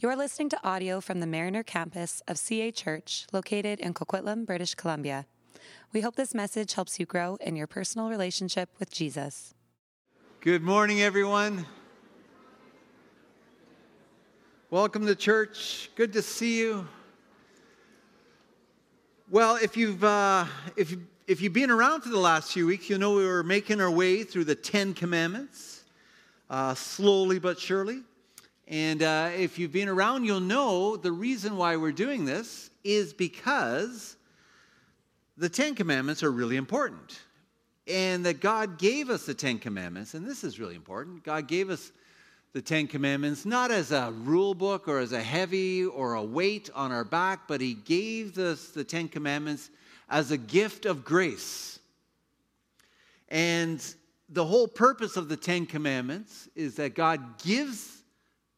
You're listening to audio from the Mariner campus of CA Church, located in Coquitlam, British Columbia. We hope this message helps you grow in your personal relationship with Jesus. Good morning, everyone. Welcome to church. Good to see you. Well, if you've uh, if if you've been around for the last few weeks, you know we were making our way through the Ten Commandments, uh, slowly but surely. And uh, if you've been around, you'll know the reason why we're doing this is because the Ten Commandments are really important. And that God gave us the Ten Commandments, and this is really important. God gave us the Ten Commandments not as a rule book or as a heavy or a weight on our back, but He gave us the Ten Commandments as a gift of grace. And the whole purpose of the Ten Commandments is that God gives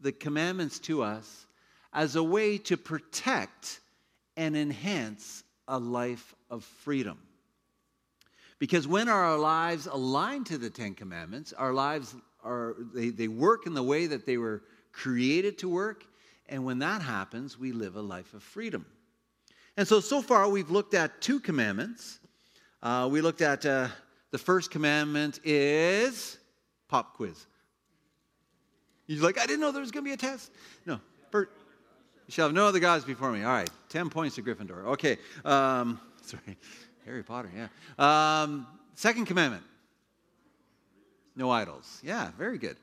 the commandments to us as a way to protect and enhance a life of freedom. Because when our lives align to the Ten Commandments, our lives are, they, they work in the way that they were created to work. And when that happens, we live a life of freedom. And so, so far, we've looked at two commandments. Uh, we looked at uh, the first commandment is pop quiz. You're like, I didn't know there was going to be a test. No. Bert, you shall have no other gods before me. All right. 10 points to Gryffindor. Okay. Um, sorry. Harry Potter, yeah. Um, second commandment no idols. Yeah, very good.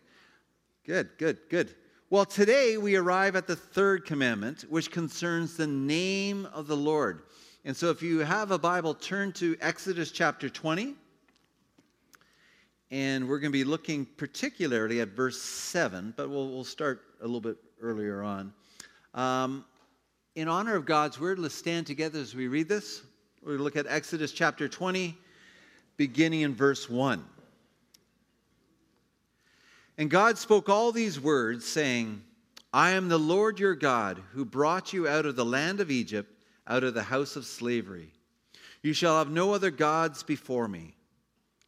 Good, good, good. Well, today we arrive at the third commandment, which concerns the name of the Lord. And so if you have a Bible, turn to Exodus chapter 20. And we're going to be looking particularly at verse 7, but we'll, we'll start a little bit earlier on. Um, in honor of God's word, let's stand together as we read this. We're look at Exodus chapter 20, beginning in verse 1. And God spoke all these words, saying, I am the Lord your God, who brought you out of the land of Egypt, out of the house of slavery. You shall have no other gods before me.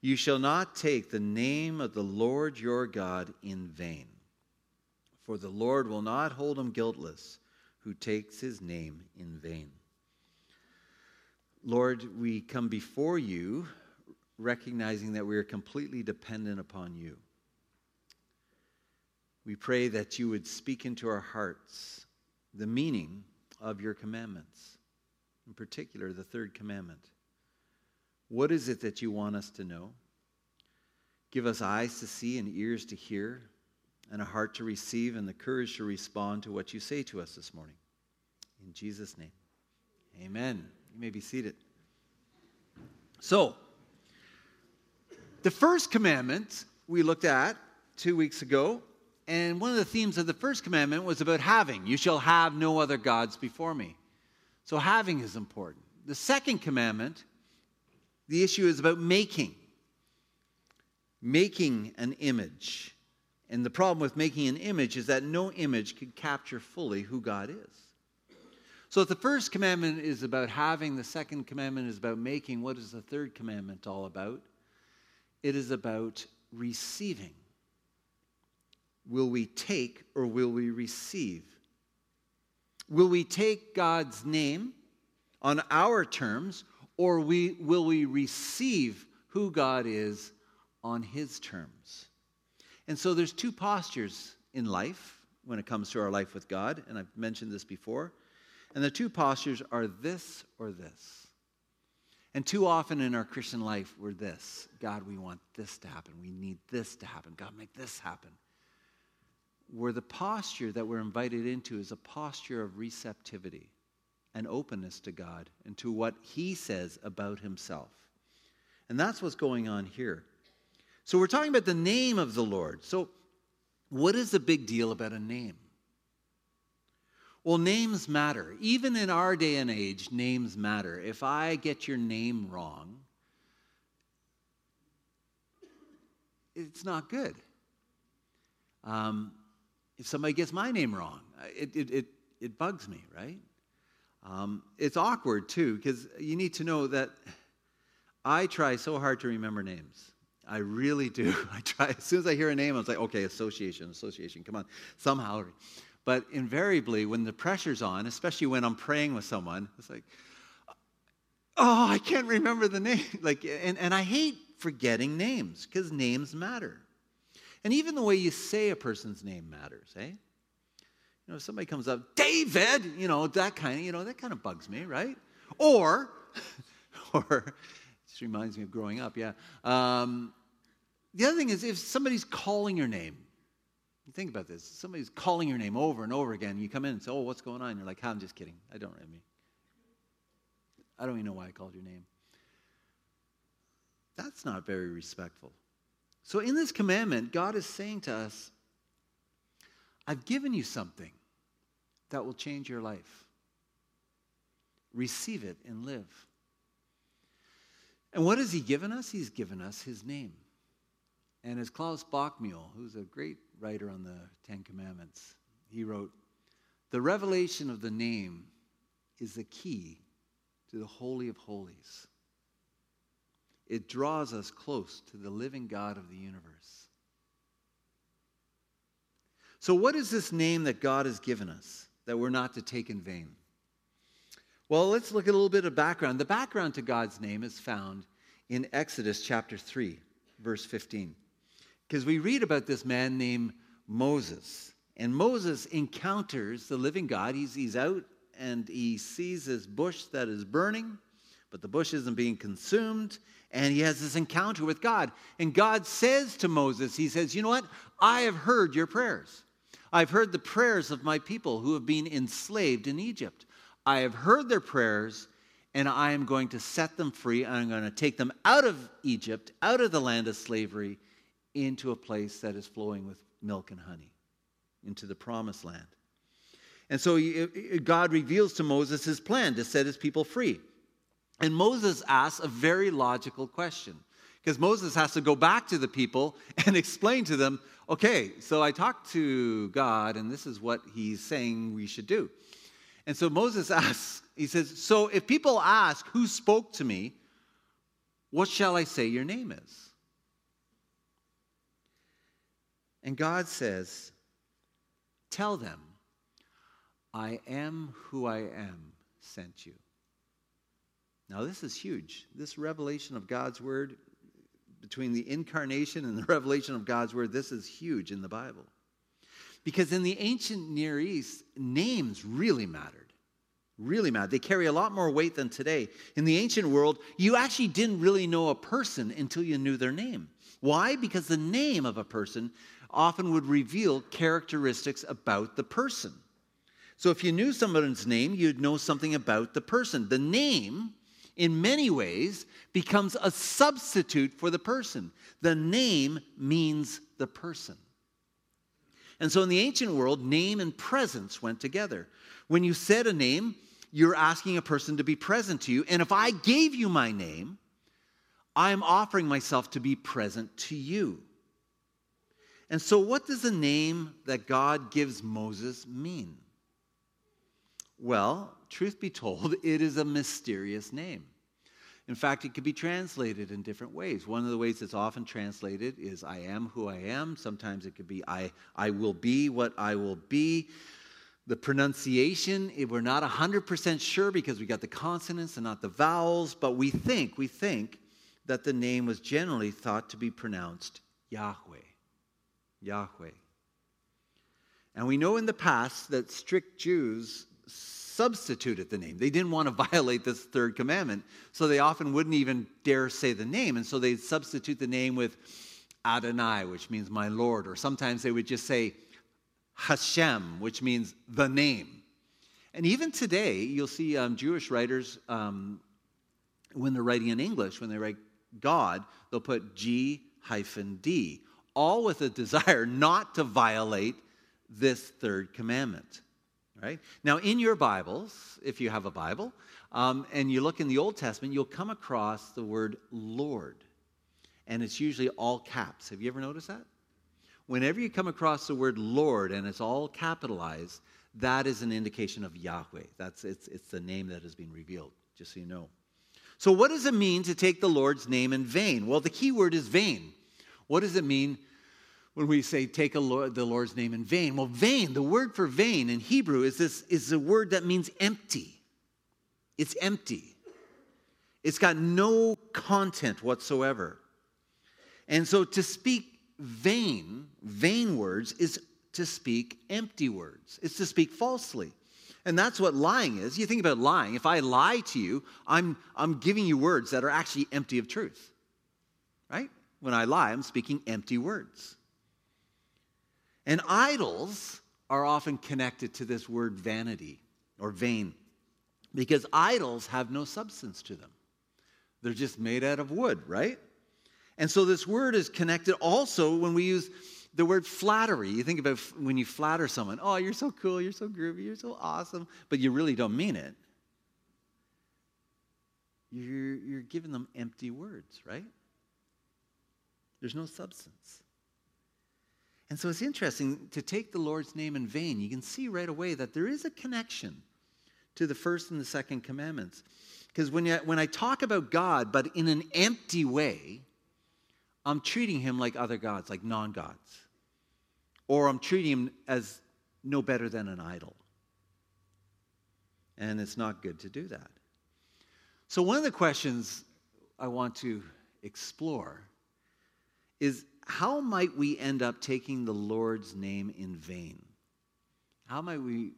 You shall not take the name of the Lord your God in vain, for the Lord will not hold him guiltless who takes his name in vain. Lord, we come before you recognizing that we are completely dependent upon you. We pray that you would speak into our hearts the meaning of your commandments, in particular, the third commandment. What is it that you want us to know? Give us eyes to see and ears to hear, and a heart to receive, and the courage to respond to what you say to us this morning. In Jesus' name, amen. You may be seated. So, the first commandment we looked at two weeks ago, and one of the themes of the first commandment was about having. You shall have no other gods before me. So, having is important. The second commandment the issue is about making. Making an image. And the problem with making an image is that no image could capture fully who God is. So if the first commandment is about having, the second commandment is about making, what is the third commandment all about? It is about receiving. Will we take or will we receive? Will we take God's name on our terms or we, will we receive who God is on his terms? And so there's two postures in life when it comes to our life with God, and I've mentioned this before. And the two postures are this or this. And too often in our Christian life, we're this God, we want this to happen. We need this to happen. God, make this happen. Where the posture that we're invited into is a posture of receptivity and openness to God and to what He says about Himself. And that's what's going on here. So we're talking about the name of the Lord. So, what is the big deal about a name? Well, names matter. Even in our day and age, names matter. If I get your name wrong, it's not good. Um, if somebody gets my name wrong, it, it, it, it bugs me, right? Um, it's awkward too, because you need to know that I try so hard to remember names. I really do. I try, as soon as I hear a name, I was like, okay, association, association, come on, somehow. But invariably, when the pressure's on, especially when I'm praying with someone, it's like, oh, I can't remember the name. Like, and, and I hate forgetting names because names matter. And even the way you say a person's name matters, eh? You know, if somebody comes up, David, you know, that kind of, you know, that kind of bugs me, right? Or, or, this reminds me of growing up, yeah. Um, the other thing is if somebody's calling your name, think about this. Somebody's calling your name over and over again. You come in and say, Oh, what's going on? You're like, I'm just kidding. I don't, I mean, I don't even know why I called your name. That's not very respectful. So, in this commandment, God is saying to us, I've given you something that will change your life. Receive it and live. And what has He given us? He's given us His name. And as Klaus Bockmuehl, who's a great writer on the Ten Commandments, he wrote, The revelation of the name is the key to the Holy of Holies. It draws us close to the living God of the universe. So, what is this name that God has given us that we're not to take in vain? Well, let's look at a little bit of background. The background to God's name is found in Exodus chapter 3, verse 15. Because we read about this man named Moses. And Moses encounters the living God. He's, he's out and he sees this bush that is burning, but the bush isn't being consumed. And he has this encounter with God. And God says to Moses, He says, You know what? I have heard your prayers. I've heard the prayers of my people who have been enslaved in Egypt. I have heard their prayers, and I am going to set them free. I'm going to take them out of Egypt, out of the land of slavery, into a place that is flowing with milk and honey, into the promised land. And so God reveals to Moses his plan to set his people free. And Moses asks a very logical question because Moses has to go back to the people and explain to them, okay, so I talked to God, and this is what he's saying we should do. And so Moses asks, he says, So if people ask, Who spoke to me? What shall I say your name is? And God says, Tell them, I am who I am sent you. Now, this is huge. This revelation of God's word between the incarnation and the revelation of God's word, this is huge in the Bible. Because in the ancient Near East, names really mattered. Really mattered. They carry a lot more weight than today. In the ancient world, you actually didn't really know a person until you knew their name. Why? Because the name of a person often would reveal characteristics about the person. So if you knew someone's name, you'd know something about the person. The name in many ways, becomes a substitute for the person. The name means the person. And so in the ancient world, name and presence went together. When you said a name, you're asking a person to be present to you. And if I gave you my name, I'm offering myself to be present to you. And so, what does the name that God gives Moses mean? Well, truth be told, it is a mysterious name. In fact, it could be translated in different ways. One of the ways it's often translated is I am who I am. Sometimes it could be I, I will be what I will be. The pronunciation, eh, we're not 100% sure because we got the consonants and not the vowels, but we think, we think that the name was generally thought to be pronounced Yahweh. Yahweh. And we know in the past that strict Jews substituted the name. They didn't want to violate this third commandment, so they often wouldn't even dare say the name. And so they'd substitute the name with Adonai, which means my Lord, or sometimes they would just say Hashem, which means the name. And even today, you'll see um, Jewish writers, um, when they're writing in English, when they write God, they'll put G hyphen D, all with a desire not to violate this third commandment Right? Now, in your Bibles, if you have a Bible, um, and you look in the Old Testament, you'll come across the word Lord. And it's usually all caps. Have you ever noticed that? Whenever you come across the word Lord and it's all capitalized, that is an indication of Yahweh. That's, it's, it's the name that has been revealed, just so you know. So, what does it mean to take the Lord's name in vain? Well, the key word is vain. What does it mean when we say take Lord, the Lord's name in vain? Well, vain, the word for vain in Hebrew is this is a word that means empty. It's empty. It's got no content whatsoever. And so to speak vain, vain words is to speak empty words. It's to speak falsely. And that's what lying is. You think about lying. If I lie to you, I'm, I'm giving you words that are actually empty of truth. Right? When I lie, I'm speaking empty words. And idols are often connected to this word vanity or vain because idols have no substance to them. They're just made out of wood, right? And so this word is connected also when we use the word flattery. You think about when you flatter someone, oh, you're so cool, you're so groovy, you're so awesome, but you really don't mean it. You're, you're giving them empty words, right? There's no substance. And so it's interesting to take the Lord's name in vain. You can see right away that there is a connection to the first and the second commandments. Because when, when I talk about God, but in an empty way, I'm treating him like other gods, like non gods. Or I'm treating him as no better than an idol. And it's not good to do that. So, one of the questions I want to explore is how might we end up taking the Lord's name in vain? How might we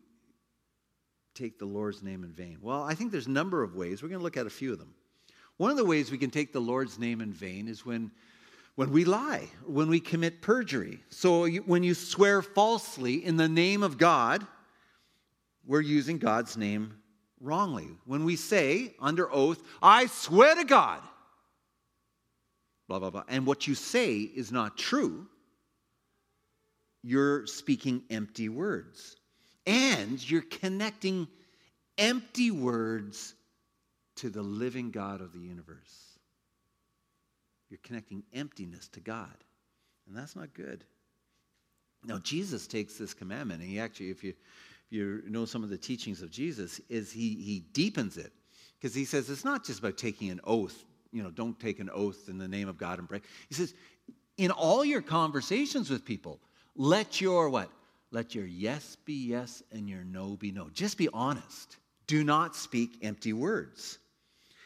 take the Lord's name in vain? Well, I think there's a number of ways. We're going to look at a few of them. One of the ways we can take the Lord's name in vain is when, when we lie, when we commit perjury. So you, when you swear falsely in the name of God, we're using God's name wrongly. When we say under oath, I swear to God, blah, blah, blah, and what you say is not true, you're speaking empty words and you're connecting empty words to the living God of the universe. You're connecting emptiness to God. And that's not good. Now, Jesus takes this commandment, and he actually, if you, if you know some of the teachings of Jesus, is he, he deepens it. Because he says it's not just about taking an oath, you know, don't take an oath in the name of God and break. He says, in all your conversations with people, let your what? Let your yes be yes and your no be no. Just be honest. Do not speak empty words.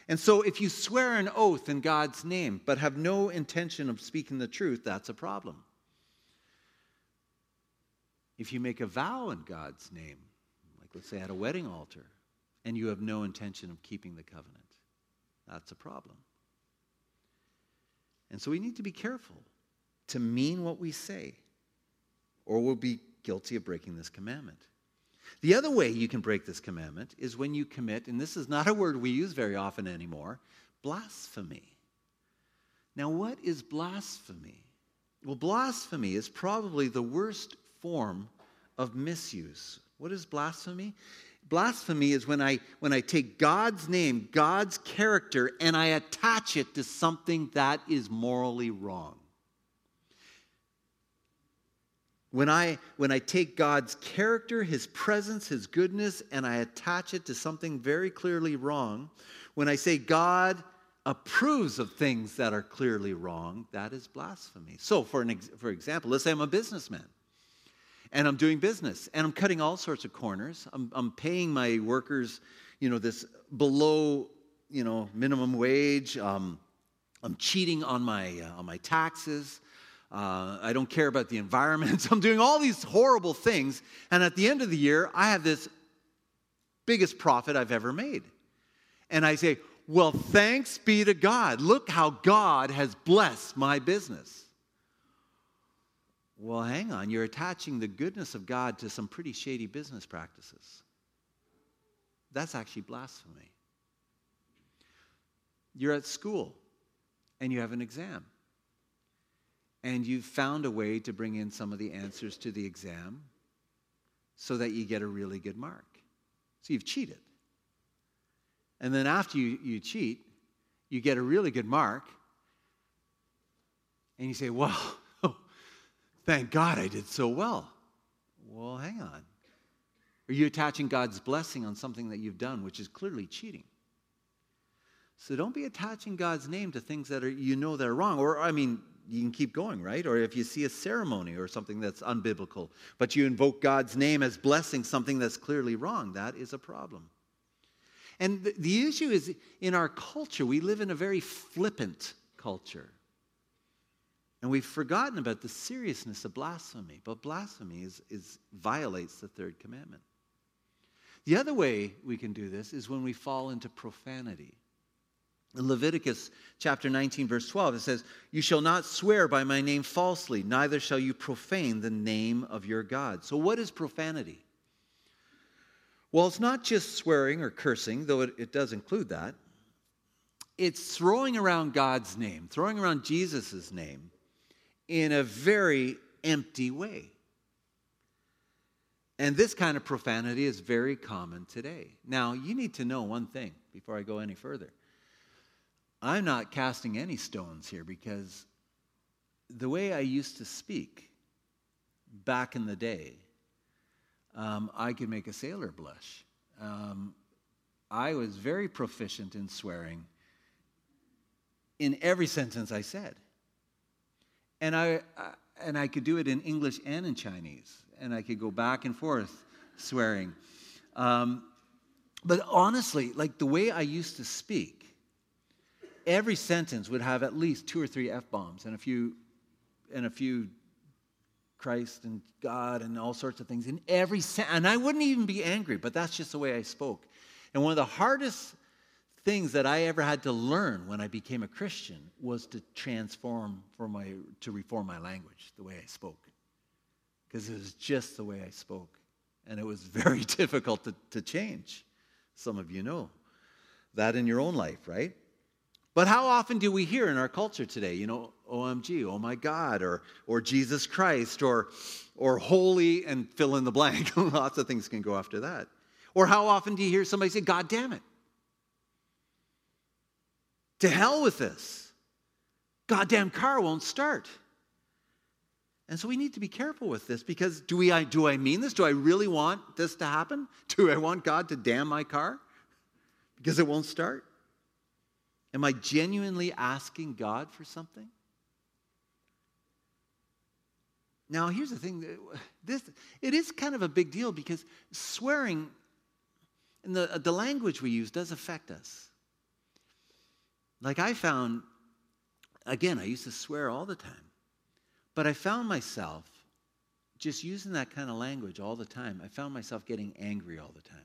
And so, if you swear an oath in God's name but have no intention of speaking the truth, that's a problem. If you make a vow in God's name, like let's say at a wedding altar, and you have no intention of keeping the covenant, that's a problem. And so we need to be careful to mean what we say, or we'll be guilty of breaking this commandment. The other way you can break this commandment is when you commit, and this is not a word we use very often anymore, blasphemy. Now, what is blasphemy? Well, blasphemy is probably the worst form of misuse. What is blasphemy? Blasphemy is when I, when I take God's name, God's character, and I attach it to something that is morally wrong. When I, when I take God's character, His presence, His goodness, and I attach it to something very clearly wrong, when I say God approves of things that are clearly wrong, that is blasphemy. So, for, an ex- for example, let's say I'm a businessman and I'm doing business and I'm cutting all sorts of corners. I'm, I'm paying my workers, you know, this below, you know, minimum wage. Um, I'm cheating on my, uh, on my taxes. Uh, I don't care about the environment. I'm doing all these horrible things. And at the end of the year, I have this biggest profit I've ever made. And I say, Well, thanks be to God. Look how God has blessed my business. Well, hang on. You're attaching the goodness of God to some pretty shady business practices. That's actually blasphemy. You're at school and you have an exam and you've found a way to bring in some of the answers to the exam, so that you get a really good mark. So you've cheated. And then after you, you cheat, you get a really good mark, and you say, Well, thank God I did so well. Well, hang on. Are you attaching God's blessing on something that you've done, which is clearly cheating? So don't be attaching God's name to things that are, you know that are wrong. Or, I mean, you can keep going, right? Or if you see a ceremony or something that's unbiblical, but you invoke God's name as blessing something that's clearly wrong, that is a problem. And the, the issue is in our culture, we live in a very flippant culture. And we've forgotten about the seriousness of blasphemy. But blasphemy is, is, violates the third commandment. The other way we can do this is when we fall into profanity. In Leviticus chapter 19, verse 12, it says, You shall not swear by my name falsely, neither shall you profane the name of your God. So, what is profanity? Well, it's not just swearing or cursing, though it, it does include that. It's throwing around God's name, throwing around Jesus' name in a very empty way. And this kind of profanity is very common today. Now, you need to know one thing before I go any further. I'm not casting any stones here because the way I used to speak back in the day, um, I could make a sailor blush. Um, I was very proficient in swearing in every sentence I said. And I, I, and I could do it in English and in Chinese, and I could go back and forth swearing. Um, but honestly, like the way I used to speak, every sentence would have at least two or three f bombs and a few and a few Christ and God and all sorts of things in every sen- and I wouldn't even be angry, but that's just the way I spoke. And one of the hardest things that I ever had to learn when I became a Christian was to transform for my to reform my language, the way I spoke. Because it was just the way I spoke. And it was very difficult to, to change. Some of you know that in your own life, right? But how often do we hear in our culture today, you know, OMG, oh my God, or, or Jesus Christ, or, or holy, and fill in the blank? Lots of things can go after that. Or how often do you hear somebody say, God damn it? To hell with this. Goddamn car won't start. And so we need to be careful with this because do, we, I, do I mean this? Do I really want this to happen? Do I want God to damn my car because it won't start? Am I genuinely asking God for something? Now, here's the thing this, it is kind of a big deal because swearing and the, the language we use does affect us. Like I found, again, I used to swear all the time, but I found myself just using that kind of language all the time. I found myself getting angry all the time.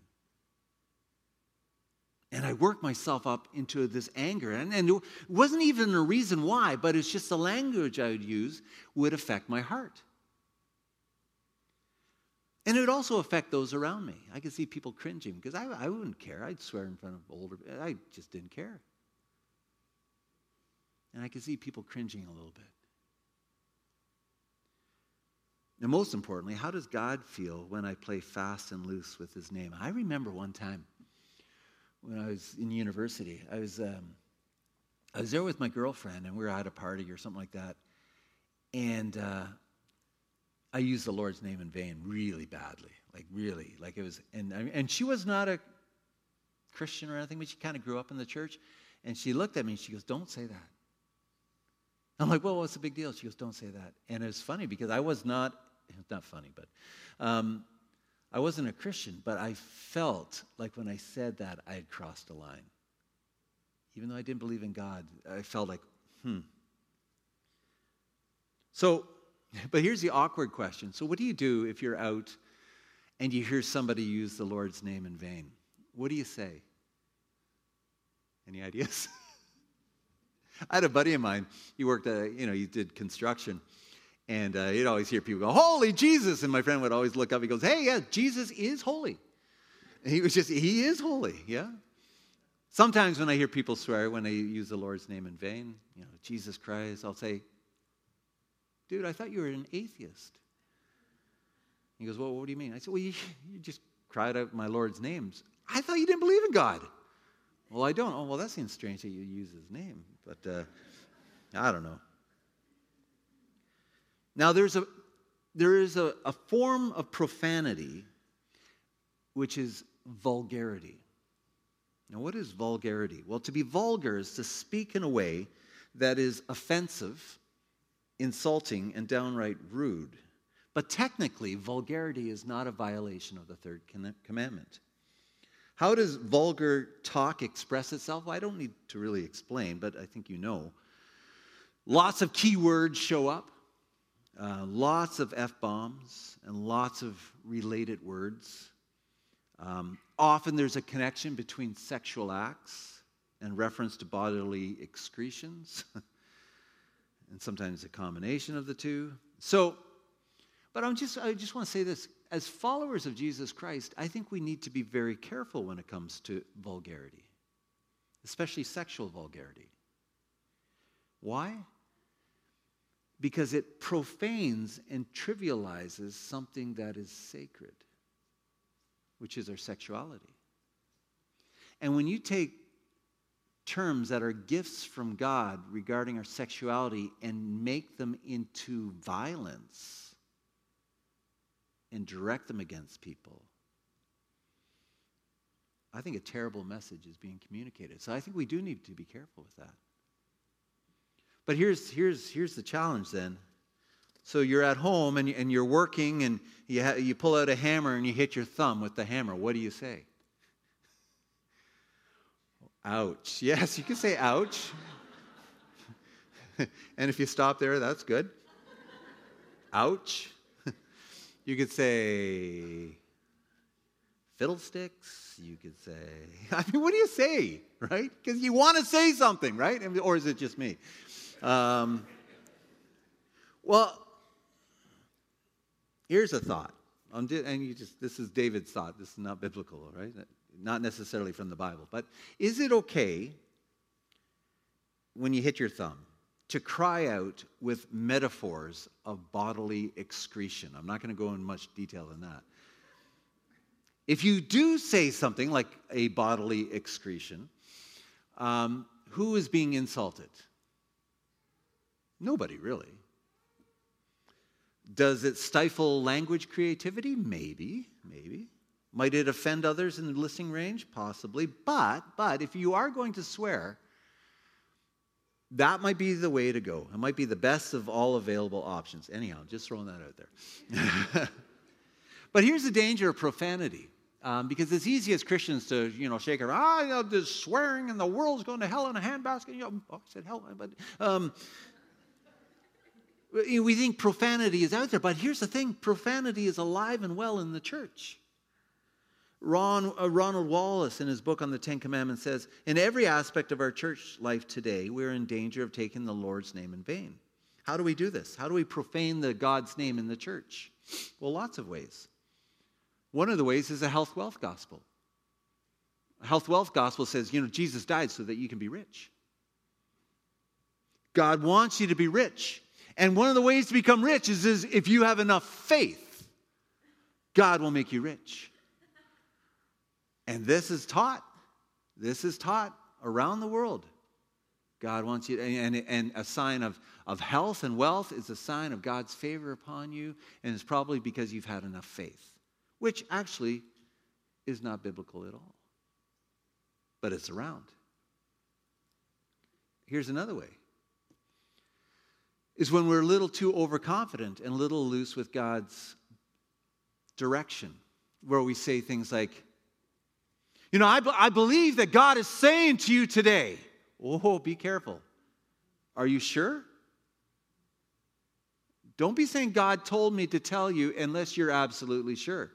And I worked myself up into this anger. And, and it wasn't even a reason why, but it's just the language I would use would affect my heart. And it would also affect those around me. I could see people cringing because I, I wouldn't care. I'd swear in front of older, I just didn't care. And I could see people cringing a little bit. Now, most importantly, how does God feel when I play fast and loose with his name? I remember one time when I was in university, I was, um, I was there with my girlfriend, and we were at a party or something like that. And uh, I used the Lord's name in vain really badly, like really, like it was. And and she was not a Christian or anything, but she kind of grew up in the church. And she looked at me and she goes, "Don't say that." I'm like, well, what's the big deal? She goes, don't say that. And it was funny because I was not, it's not funny, but um, I wasn't a Christian, but I felt like when I said that, I had crossed a line. Even though I didn't believe in God, I felt like, hmm. So, but here's the awkward question. So, what do you do if you're out and you hear somebody use the Lord's name in vain? What do you say? Any ideas? I had a buddy of mine. He worked, uh, you know, he did construction. And uh, you'd always hear people go, Holy Jesus. And my friend would always look up. He goes, Hey, yeah, Jesus is holy. And he was just, He is holy, yeah. Sometimes when I hear people swear, when they use the Lord's name in vain, you know, Jesus Christ, I'll say, Dude, I thought you were an atheist. He goes, Well, what do you mean? I said, Well, you, you just cried out my Lord's names. I thought you didn't believe in God. Well, I don't. Oh, well, that seems strange that you use his name, but uh, I don't know. Now, there's a, there is a, a form of profanity which is vulgarity. Now, what is vulgarity? Well, to be vulgar is to speak in a way that is offensive, insulting, and downright rude. But technically, vulgarity is not a violation of the third commandment. How does vulgar talk express itself? Well, I don't need to really explain, but I think you know. Lots of keywords show up, uh, lots of F bombs, and lots of related words. Um, often there's a connection between sexual acts and reference to bodily excretions, and sometimes a combination of the two. So, but I'm just, I just want to say this. As followers of Jesus Christ, I think we need to be very careful when it comes to vulgarity, especially sexual vulgarity. Why? Because it profanes and trivializes something that is sacred, which is our sexuality. And when you take terms that are gifts from God regarding our sexuality and make them into violence, and direct them against people, I think a terrible message is being communicated. So I think we do need to be careful with that. But here's, here's, here's the challenge then. So you're at home and, and you're working and you, ha- you pull out a hammer and you hit your thumb with the hammer. What do you say? Ouch. Yes, you can say ouch. and if you stop there, that's good. Ouch. You could say fiddlesticks. You could say, I mean, what do you say, right? Because you want to say something, right? Or is it just me? Um, well, here's a thought. and you just, this is David's thought. This is not biblical, right? Not necessarily from the Bible. But is it okay when you hit your thumb to cry out with metaphors of bodily excretion. I'm not going to go in much detail in that. If you do say something like a bodily excretion, um, who is being insulted? Nobody, really. Does it stifle language creativity? Maybe, maybe. Might it offend others in the listening range? Possibly. But, but if you are going to swear, that might be the way to go. It might be the best of all available options. Anyhow, just throwing that out there. but here's the danger of profanity. Um, because it's easy as Christians to, you know, shake our, ah, you know, this swearing and the world's going to hell in a handbasket. You know, oh, I said hell, but um, we think profanity is out there. But here's the thing profanity is alive and well in the church. Ron, uh, Ronald Wallace, in his book on the Ten Commandments, says In every aspect of our church life today, we're in danger of taking the Lord's name in vain. How do we do this? How do we profane the God's name in the church? Well, lots of ways. One of the ways is a health wealth gospel. A health wealth gospel says, you know, Jesus died so that you can be rich. God wants you to be rich. And one of the ways to become rich is, is if you have enough faith, God will make you rich. And this is taught. This is taught around the world. God wants you, to, and, and a sign of, of health and wealth is a sign of God's favor upon you, and it's probably because you've had enough faith, which actually is not biblical at all. But it's around. Here's another way is when we're a little too overconfident and a little loose with God's direction, where we say things like, you know, I, I believe that God is saying to you today, oh, be careful. Are you sure? Don't be saying God told me to tell you unless you're absolutely sure.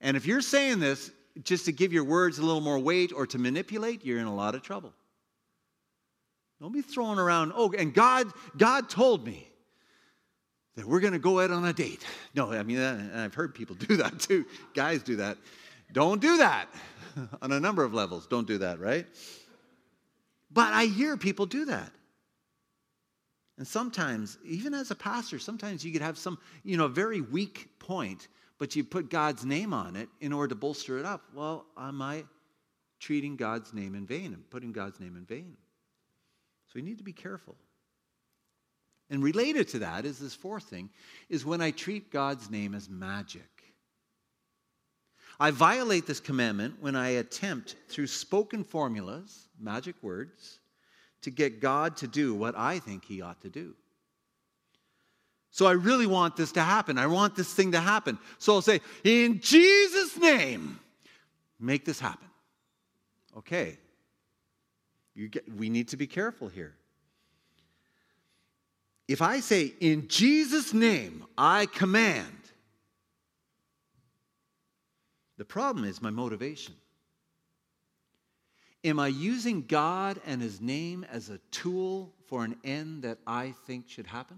And if you're saying this just to give your words a little more weight or to manipulate, you're in a lot of trouble. Don't be throwing around, oh, and God, God told me that we're going to go out on a date. No, I mean, I've heard people do that too. Guys do that. Don't do that. on a number of levels. Don't do that, right? But I hear people do that. And sometimes, even as a pastor, sometimes you could have some, you know, a very weak point but you put God's name on it in order to bolster it up. Well, am I treating God's name in vain and putting God's name in vain? So we need to be careful. And related to that is this fourth thing is when I treat God's name as magic. I violate this commandment when I attempt through spoken formulas, magic words, to get God to do what I think he ought to do. So I really want this to happen. I want this thing to happen. So I'll say, in Jesus' name, make this happen. Okay. Get, we need to be careful here. If I say, in Jesus' name, I command, the problem is my motivation. Am I using God and His name as a tool for an end that I think should happen?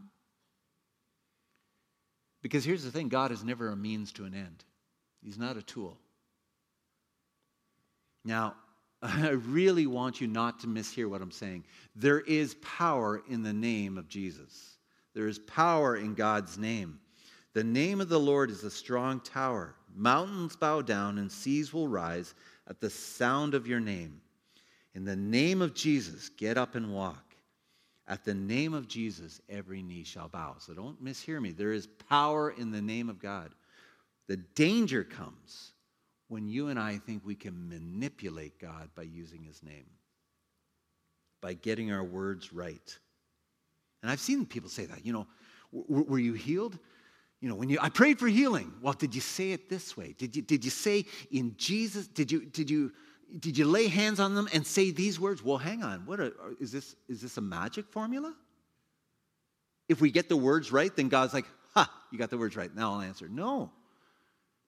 Because here's the thing God is never a means to an end, He's not a tool. Now, I really want you not to mishear what I'm saying. There is power in the name of Jesus, there is power in God's name. The name of the Lord is a strong tower. Mountains bow down and seas will rise at the sound of your name. In the name of Jesus, get up and walk. At the name of Jesus, every knee shall bow. So don't mishear me. There is power in the name of God. The danger comes when you and I think we can manipulate God by using his name, by getting our words right. And I've seen people say that. You know, were you healed? You know, when you I prayed for healing. Well, did you say it this way? Did you did you say in Jesus? Did you did you did you lay hands on them and say these words? Well, hang on. What is this? Is this a magic formula? If we get the words right, then God's like, "Ha, you got the words right. Now I'll answer." No,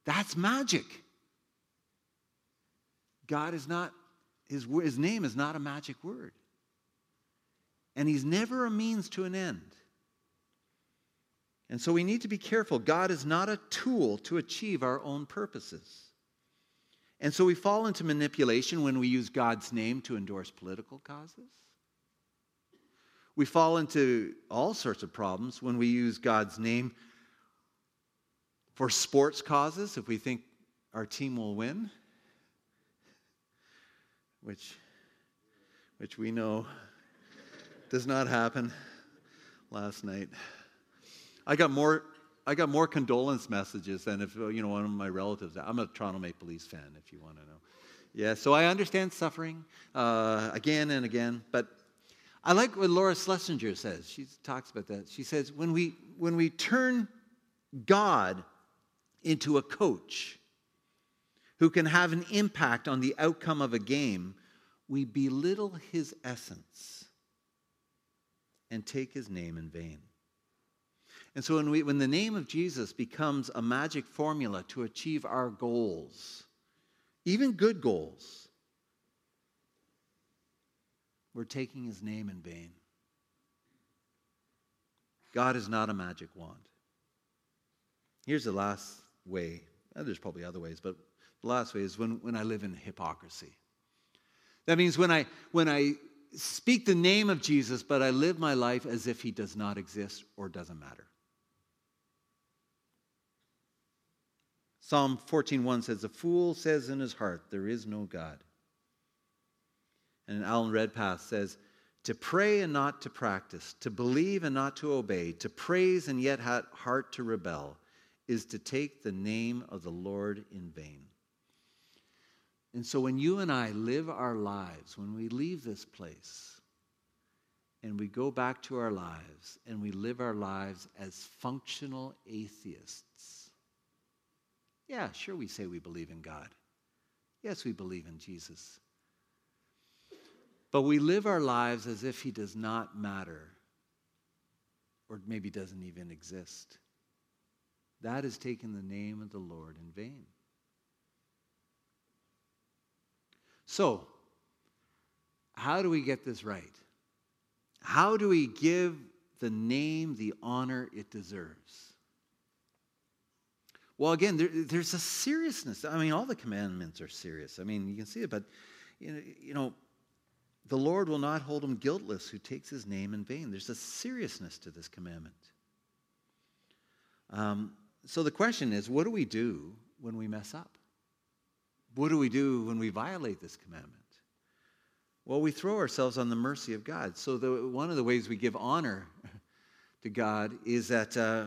that's magic. God is not his his name is not a magic word, and He's never a means to an end. And so we need to be careful. God is not a tool to achieve our own purposes. And so we fall into manipulation when we use God's name to endorse political causes. We fall into all sorts of problems when we use God's name for sports causes, if we think our team will win, which, which we know does not happen last night. I got more I got more condolence messages than if, you know, one of my relatives. I'm a Toronto Maple Leafs fan, if you want to know. Yeah, so I understand suffering uh, again and again, but I like what Laura Schlesinger says. She talks about that. She says, when we, when we turn God into a coach who can have an impact on the outcome of a game, we belittle his essence and take his name in vain. And so when, we, when the name of Jesus becomes a magic formula to achieve our goals, even good goals, we're taking his name in vain. God is not a magic wand. Here's the last way. Eh, there's probably other ways, but the last way is when, when I live in hypocrisy. That means when I, when I speak the name of Jesus, but I live my life as if he does not exist or doesn't matter. Psalm 14:1 says, "The fool says in his heart, there is no God." And Alan Redpath says, "To pray and not to practice, to believe and not to obey, to praise and yet have heart to rebel, is to take the name of the Lord in vain." And so when you and I live our lives, when we leave this place, and we go back to our lives and we live our lives as functional atheists, yeah, sure, we say we believe in God. Yes, we believe in Jesus. But we live our lives as if He does not matter or maybe doesn't even exist. That is taking the name of the Lord in vain. So, how do we get this right? How do we give the name the honor it deserves? Well, again, there, there's a seriousness. I mean, all the commandments are serious. I mean, you can see it, but you know, you know, the Lord will not hold him guiltless who takes his name in vain. There's a seriousness to this commandment. Um, so the question is what do we do when we mess up? What do we do when we violate this commandment? Well, we throw ourselves on the mercy of God. So, the, one of the ways we give honor to God is that uh,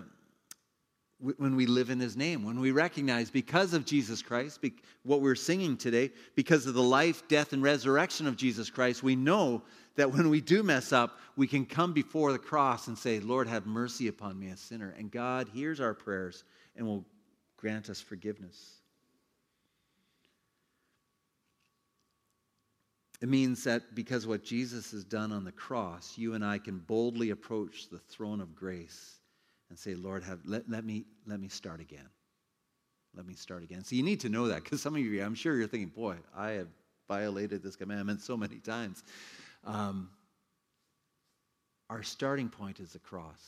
when we live in His name, when we recognize because of Jesus Christ, what we're singing today, because of the life, death, and resurrection of Jesus Christ, we know that when we do mess up, we can come before the cross and say, Lord, have mercy upon me, a sinner. And God hears our prayers and will grant us forgiveness. It means that because what Jesus has done on the cross, you and I can boldly approach the throne of grace and say, Lord, have, let, let, me, let me start again. Let me start again. So you need to know that because some of you, I'm sure you're thinking, boy, I have violated this commandment so many times. Um, our starting point is the cross.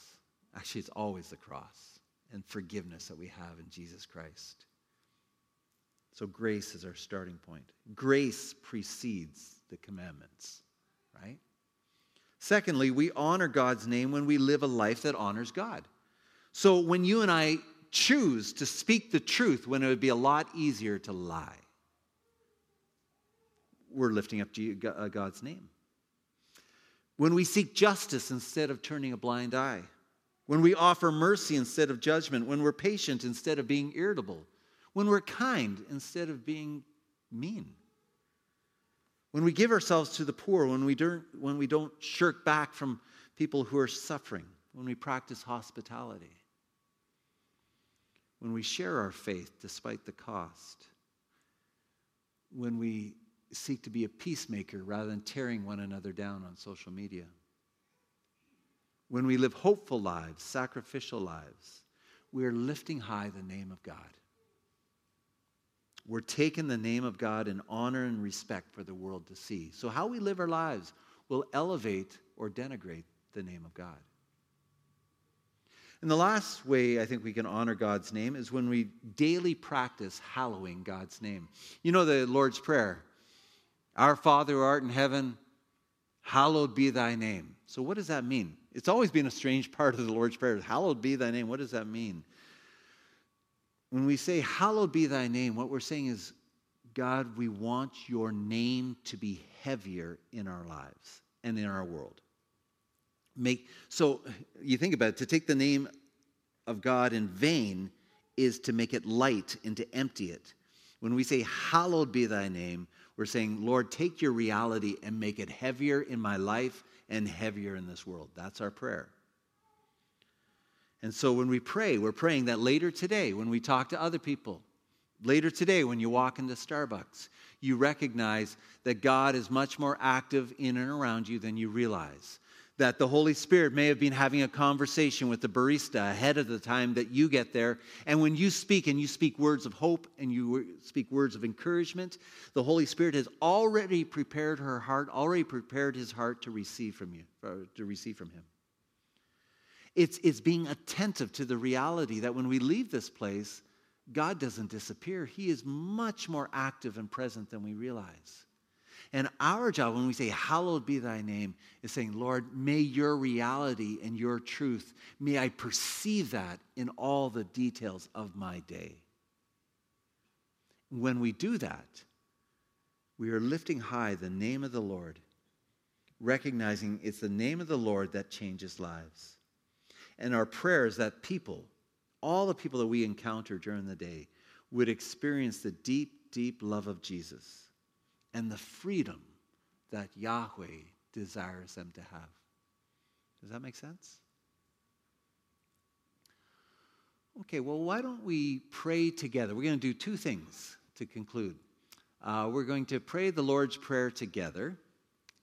Actually, it's always the cross and forgiveness that we have in Jesus Christ. So grace is our starting point. Grace precedes the commandments, right? Secondly, we honor God's name when we live a life that honors God. So when you and I choose to speak the truth when it would be a lot easier to lie, we're lifting up uh, God's name. When we seek justice instead of turning a blind eye, when we offer mercy instead of judgment, when we're patient instead of being irritable, when we're kind instead of being mean. When we give ourselves to the poor, when we don't, when we don't shirk back from people who are suffering, when we practice hospitality, when we share our faith despite the cost, when we seek to be a peacemaker rather than tearing one another down on social media, when we live hopeful lives, sacrificial lives, we are lifting high the name of God. We're taking the name of God in honor and respect for the world to see. So, how we live our lives will elevate or denigrate the name of God. And the last way I think we can honor God's name is when we daily practice hallowing God's name. You know the Lord's Prayer Our Father who art in heaven, hallowed be thy name. So, what does that mean? It's always been a strange part of the Lord's Prayer. Hallowed be thy name. What does that mean? When we say, Hallowed be thy name, what we're saying is, God, we want your name to be heavier in our lives and in our world. Make, so you think about it, to take the name of God in vain is to make it light and to empty it. When we say, Hallowed be thy name, we're saying, Lord, take your reality and make it heavier in my life and heavier in this world. That's our prayer. And so when we pray, we're praying that later today, when we talk to other people, later today, when you walk into Starbucks, you recognize that God is much more active in and around you than you realize. That the Holy Spirit may have been having a conversation with the barista ahead of the time that you get there. And when you speak and you speak words of hope and you speak words of encouragement, the Holy Spirit has already prepared her heart, already prepared his heart to receive from you, uh, to receive from him. It's, it's being attentive to the reality that when we leave this place, God doesn't disappear. He is much more active and present than we realize. And our job, when we say, Hallowed be thy name, is saying, Lord, may your reality and your truth, may I perceive that in all the details of my day. When we do that, we are lifting high the name of the Lord, recognizing it's the name of the Lord that changes lives. And our prayer is that people, all the people that we encounter during the day, would experience the deep, deep love of Jesus and the freedom that Yahweh desires them to have. Does that make sense? Okay, well, why don't we pray together? We're going to do two things to conclude. Uh, we're going to pray the Lord's Prayer together,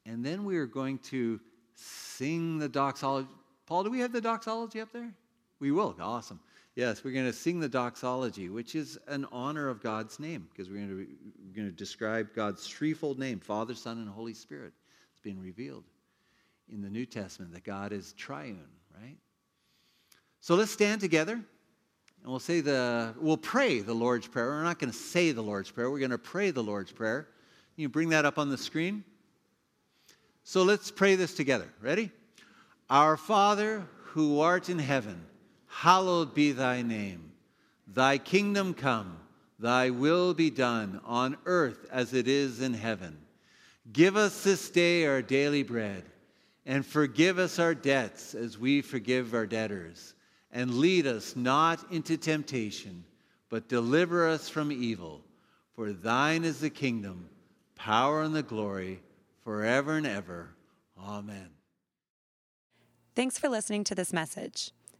and then we are going to sing the doxology. Paul, do we have the doxology up there? We will. Awesome. Yes, we're going to sing the doxology, which is an honor of God's name, because we're going, to, we're going to describe God's threefold name Father, Son, and Holy Spirit. It's been revealed in the New Testament that God is triune, right? So let's stand together and we'll say the we'll pray the Lord's Prayer. We're not going to say the Lord's Prayer, we're going to pray the Lord's Prayer. You bring that up on the screen. So let's pray this together. Ready? Our Father who art in heaven, hallowed be thy name. Thy kingdom come, thy will be done on earth as it is in heaven. Give us this day our daily bread, and forgive us our debts as we forgive our debtors. And lead us not into temptation, but deliver us from evil. For thine is the kingdom, power, and the glory, forever and ever. Amen. Thanks for listening to this message.